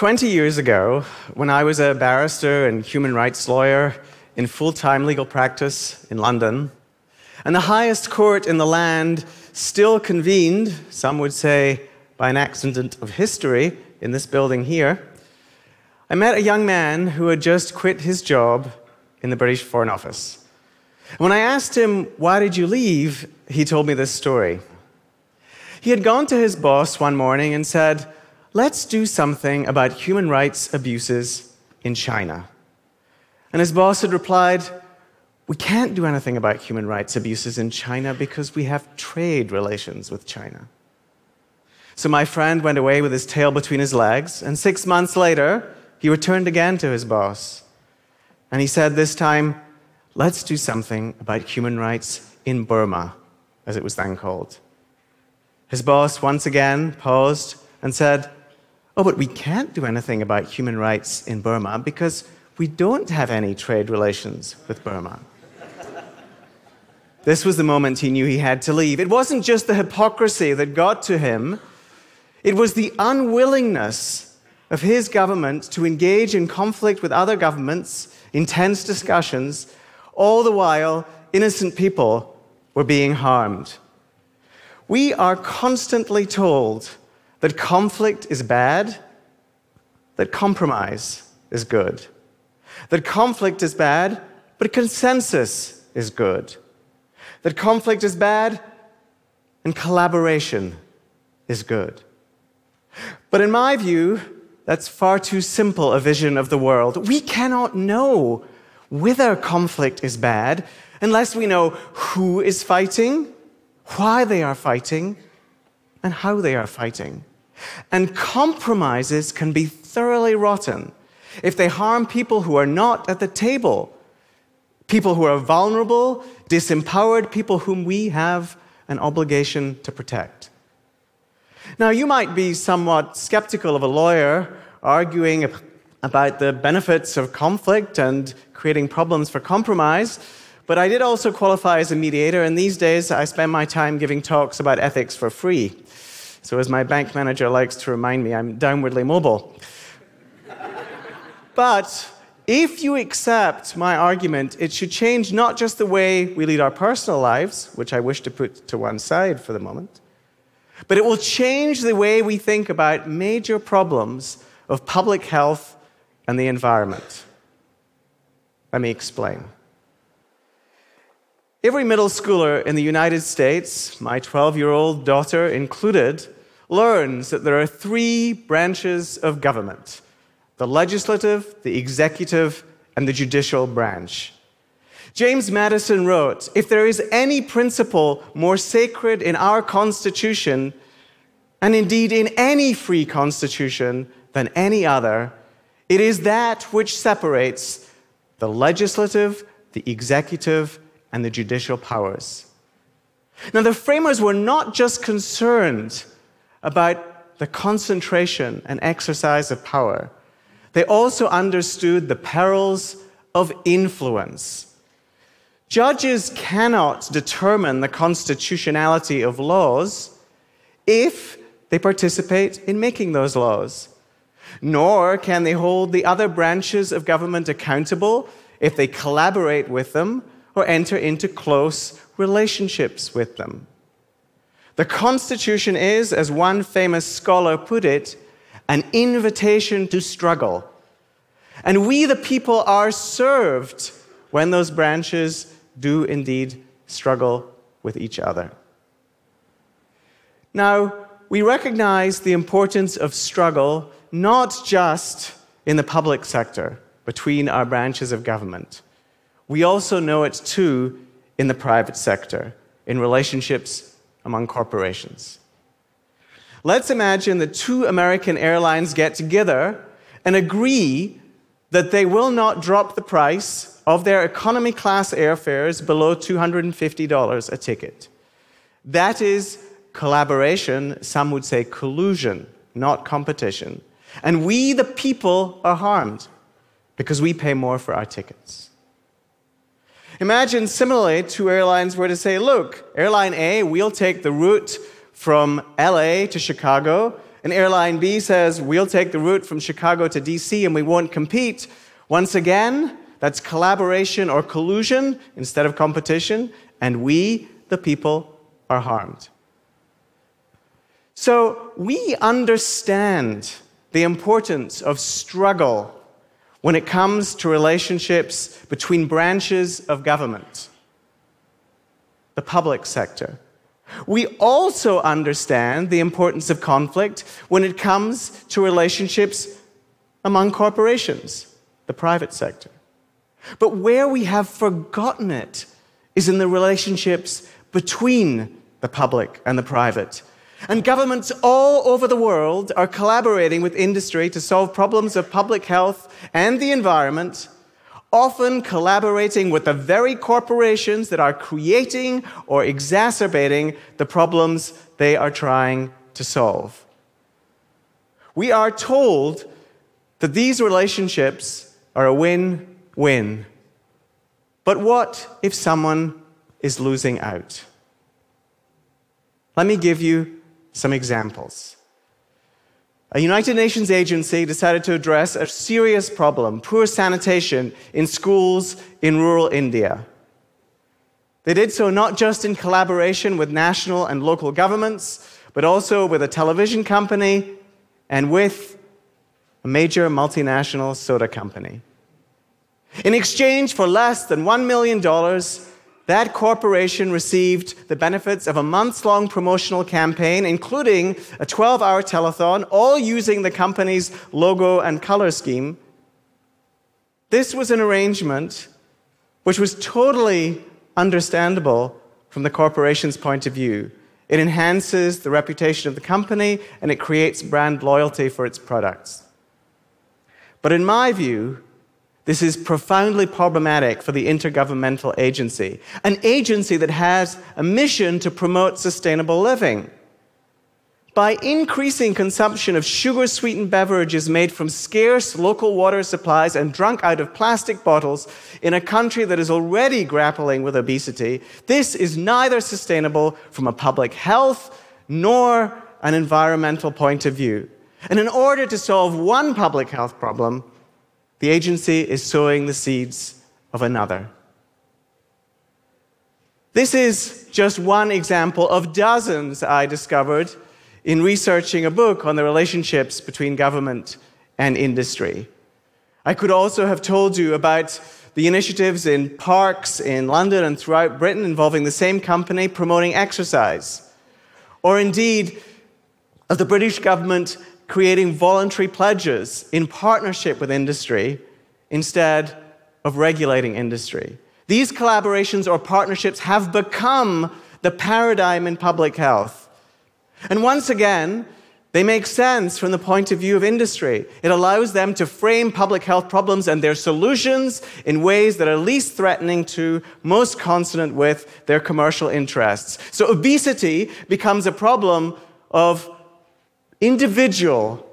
20 years ago, when I was a barrister and human rights lawyer in full time legal practice in London, and the highest court in the land still convened, some would say by an accident of history, in this building here, I met a young man who had just quit his job in the British Foreign Office. When I asked him, Why did you leave? he told me this story. He had gone to his boss one morning and said, Let's do something about human rights abuses in China. And his boss had replied, We can't do anything about human rights abuses in China because we have trade relations with China. So my friend went away with his tail between his legs, and six months later, he returned again to his boss. And he said this time, Let's do something about human rights in Burma, as it was then called. His boss once again paused and said, Oh, but we can't do anything about human rights in Burma because we don't have any trade relations with Burma. this was the moment he knew he had to leave. It wasn't just the hypocrisy that got to him, it was the unwillingness of his government to engage in conflict with other governments, intense discussions, all the while innocent people were being harmed. We are constantly told that conflict is bad, that compromise is good. That conflict is bad, but consensus is good. That conflict is bad and collaboration is good. But in my view, that's far too simple a vision of the world. We cannot know whether conflict is bad unless we know who is fighting why they are fighting, and how they are fighting. And compromises can be thoroughly rotten if they harm people who are not at the table, people who are vulnerable, disempowered, people whom we have an obligation to protect. Now, you might be somewhat skeptical of a lawyer arguing about the benefits of conflict and creating problems for compromise. But I did also qualify as a mediator, and these days I spend my time giving talks about ethics for free. So, as my bank manager likes to remind me, I'm downwardly mobile. but if you accept my argument, it should change not just the way we lead our personal lives, which I wish to put to one side for the moment, but it will change the way we think about major problems of public health and the environment. Let me explain. Every middle schooler in the United States, my 12 year old daughter included, learns that there are three branches of government the legislative, the executive, and the judicial branch. James Madison wrote If there is any principle more sacred in our Constitution, and indeed in any free constitution than any other, it is that which separates the legislative, the executive, and the judicial powers. Now, the framers were not just concerned about the concentration and exercise of power, they also understood the perils of influence. Judges cannot determine the constitutionality of laws if they participate in making those laws, nor can they hold the other branches of government accountable if they collaborate with them or enter into close relationships with them. The Constitution is, as one famous scholar put it, an invitation to struggle. And we, the people, are served when those branches do indeed struggle with each other. Now, we recognize the importance of struggle not just in the public sector between our branches of government we also know it too in the private sector, in relationships among corporations. Let's imagine that two American airlines get together and agree that they will not drop the price of their economy class airfares below $250 a ticket. That is collaboration, some would say collusion, not competition. And we, the people, are harmed because we pay more for our tickets. Imagine similarly, two airlines were to say, look, airline A, we'll take the route from LA to Chicago, and airline B says, we'll take the route from Chicago to DC and we won't compete, once again, that's collaboration or collusion instead of competition, and we, the people, are harmed. So we understand the importance of struggle when it comes to relationships between branches of government, the public sector. We also understand the importance of conflict when it comes to relationships among corporations, the private sector. But where we have forgotten it is in the relationships between the public and the private. And governments all over the world are collaborating with industry to solve problems of public health and the environment, often collaborating with the very corporations that are creating or exacerbating the problems they are trying to solve. We are told that these relationships are a win win. But what if someone is losing out? Let me give you some examples. A United Nations agency decided to address a serious problem poor sanitation in schools in rural India. They did so not just in collaboration with national and local governments, but also with a television company and with a major multinational soda company. In exchange for less than $1 million, that corporation received the benefits of a months long promotional campaign, including a 12 hour telethon, all using the company's logo and color scheme. This was an arrangement which was totally understandable from the corporation's point of view. It enhances the reputation of the company and it creates brand loyalty for its products. But in my view, this is profoundly problematic for the Intergovernmental Agency, an agency that has a mission to promote sustainable living. By increasing consumption of sugar sweetened beverages made from scarce local water supplies and drunk out of plastic bottles in a country that is already grappling with obesity, this is neither sustainable from a public health nor an environmental point of view. And in order to solve one public health problem, the agency is sowing the seeds of another. This is just one example of dozens I discovered in researching a book on the relationships between government and industry. I could also have told you about the initiatives in parks in London and throughout Britain involving the same company promoting exercise, or indeed of the British government creating voluntary pledges in partnership with industry instead of regulating industry. These collaborations or partnerships have become the paradigm in public health. And once again, they make sense from the point of view of industry. It allows them to frame public health problems and their solutions in ways that are least threatening to, most consonant with their commercial interests. So obesity becomes a problem of individual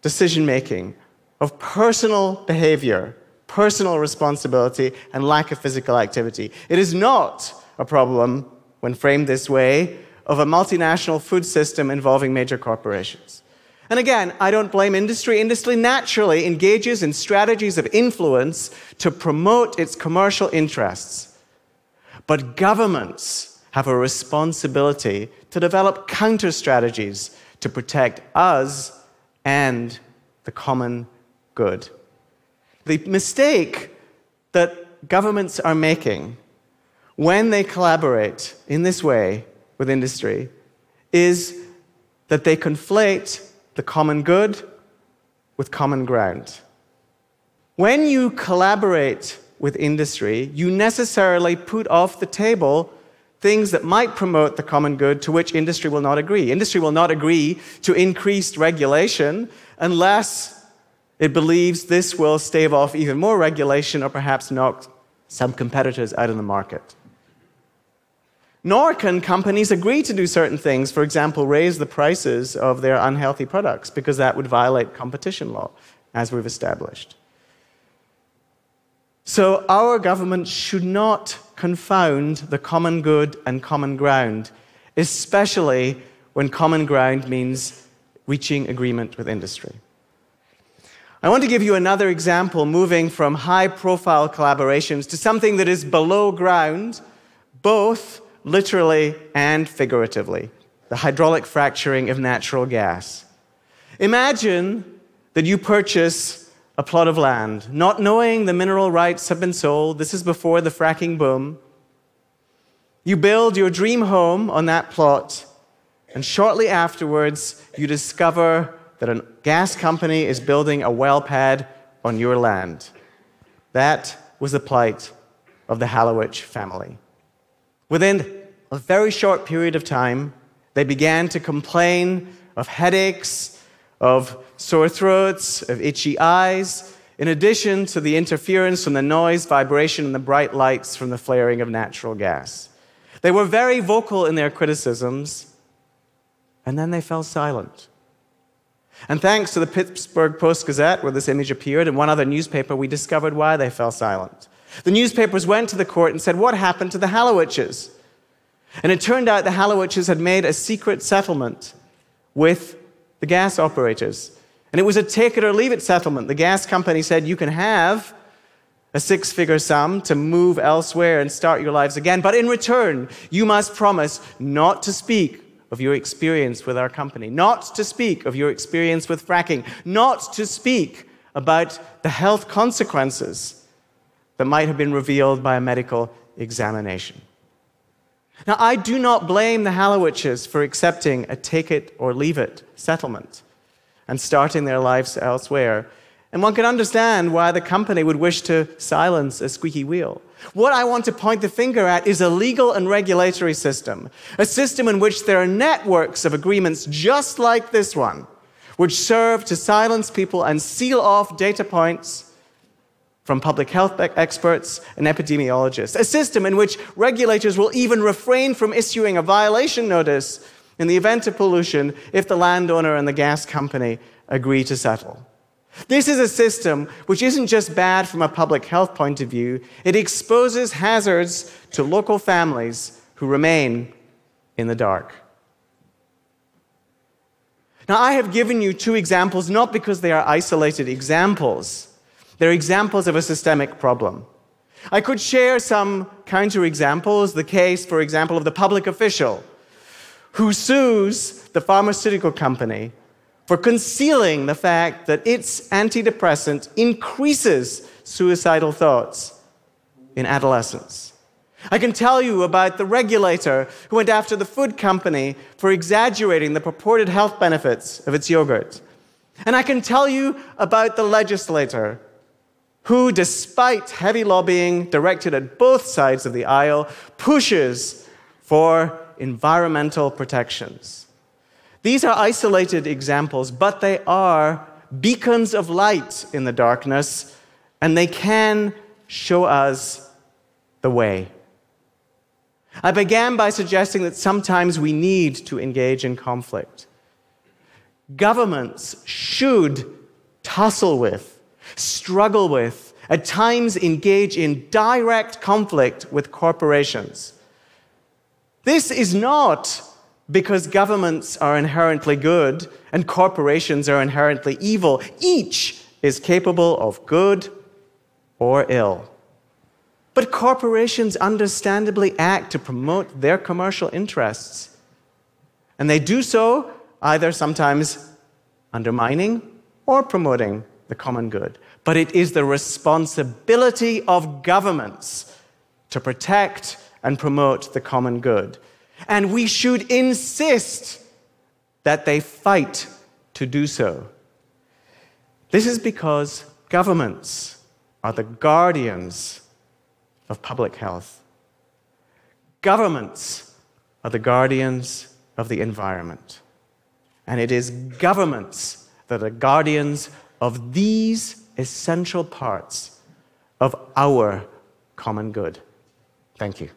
decision making, of personal behavior, personal responsibility, and lack of physical activity. It is not a problem, when framed this way, of a multinational food system involving major corporations. And again, I don't blame industry. Industry naturally engages in strategies of influence to promote its commercial interests. But governments have a responsibility to develop counter strategies to protect us and the common good. The mistake that governments are making when they collaborate in this way with industry is that they conflate the common good with common ground. When you collaborate with industry, you necessarily put off the table things that might promote the common good to which industry will not agree. Industry will not agree to increased regulation unless it believes this will stave off even more regulation or perhaps knock some competitors out of the market. Nor can companies agree to do certain things, for example, raise the prices of their unhealthy products, because that would violate competition law, as we've established. So, our government should not confound the common good and common ground, especially when common ground means reaching agreement with industry. I want to give you another example moving from high profile collaborations to something that is below ground, both literally and figuratively the hydraulic fracturing of natural gas. Imagine that you purchase a plot of land, not knowing the mineral rights have been sold. This is before the fracking boom. You build your dream home on that plot, and shortly afterwards, you discover that a gas company is building a well pad on your land. That was the plight of the Hallowich family. Within a very short period of time, they began to complain of headaches, of sore throats, of itchy eyes, in addition to the interference from the noise, vibration, and the bright lights from the flaring of natural gas. They were very vocal in their criticisms, and then they fell silent. And thanks to the Pittsburgh Post Gazette, where this image appeared, and one other newspaper, we discovered why they fell silent. The newspapers went to the court and said, What happened to the Hallowiches? And it turned out the Hallowiches had made a secret settlement with the gas operators. And it was a take it or leave it settlement. The gas company said, You can have a six figure sum to move elsewhere and start your lives again. But in return, you must promise not to speak of your experience with our company, not to speak of your experience with fracking, not to speak about the health consequences that might have been revealed by a medical examination. Now, I do not blame the Hallowiches for accepting a take it or leave it settlement and starting their lives elsewhere. And one can understand why the company would wish to silence a squeaky wheel. What I want to point the finger at is a legal and regulatory system, a system in which there are networks of agreements just like this one, which serve to silence people and seal off data points from public health experts and epidemiologists, a system in which regulators will even refrain from issuing a violation notice in the event of pollution if the landowner and the gas company agree to settle. This is a system which isn't just bad from a public health point of view, it exposes hazards to local families who remain in the dark. Now, I have given you two examples not because they are isolated examples they're examples of a systemic problem. I could share some counterexamples. The case, for example, of the public official who sues the pharmaceutical company for concealing the fact that its antidepressant increases suicidal thoughts in adolescents. I can tell you about the regulator who went after the food company for exaggerating the purported health benefits of its yogurt. And I can tell you about the legislator who, despite heavy lobbying directed at both sides of the aisle, pushes for environmental protections. These are isolated examples, but they are beacons of light in the darkness, and they can show us the way. I began by suggesting that sometimes we need to engage in conflict. Governments should tussle with struggle with, at times engage in direct conflict with corporations. This is not because governments are inherently good and corporations are inherently evil. Each is capable of good or ill. But corporations understandably act to promote their commercial interests. And they do so either sometimes undermining or promoting the common good. But it is the responsibility of governments to protect and promote the common good. And we should insist that they fight to do so. This is because governments are the guardians of public health. Governments are the guardians of the environment. And it is governments that are guardians of these essential parts of our common good. Thank you.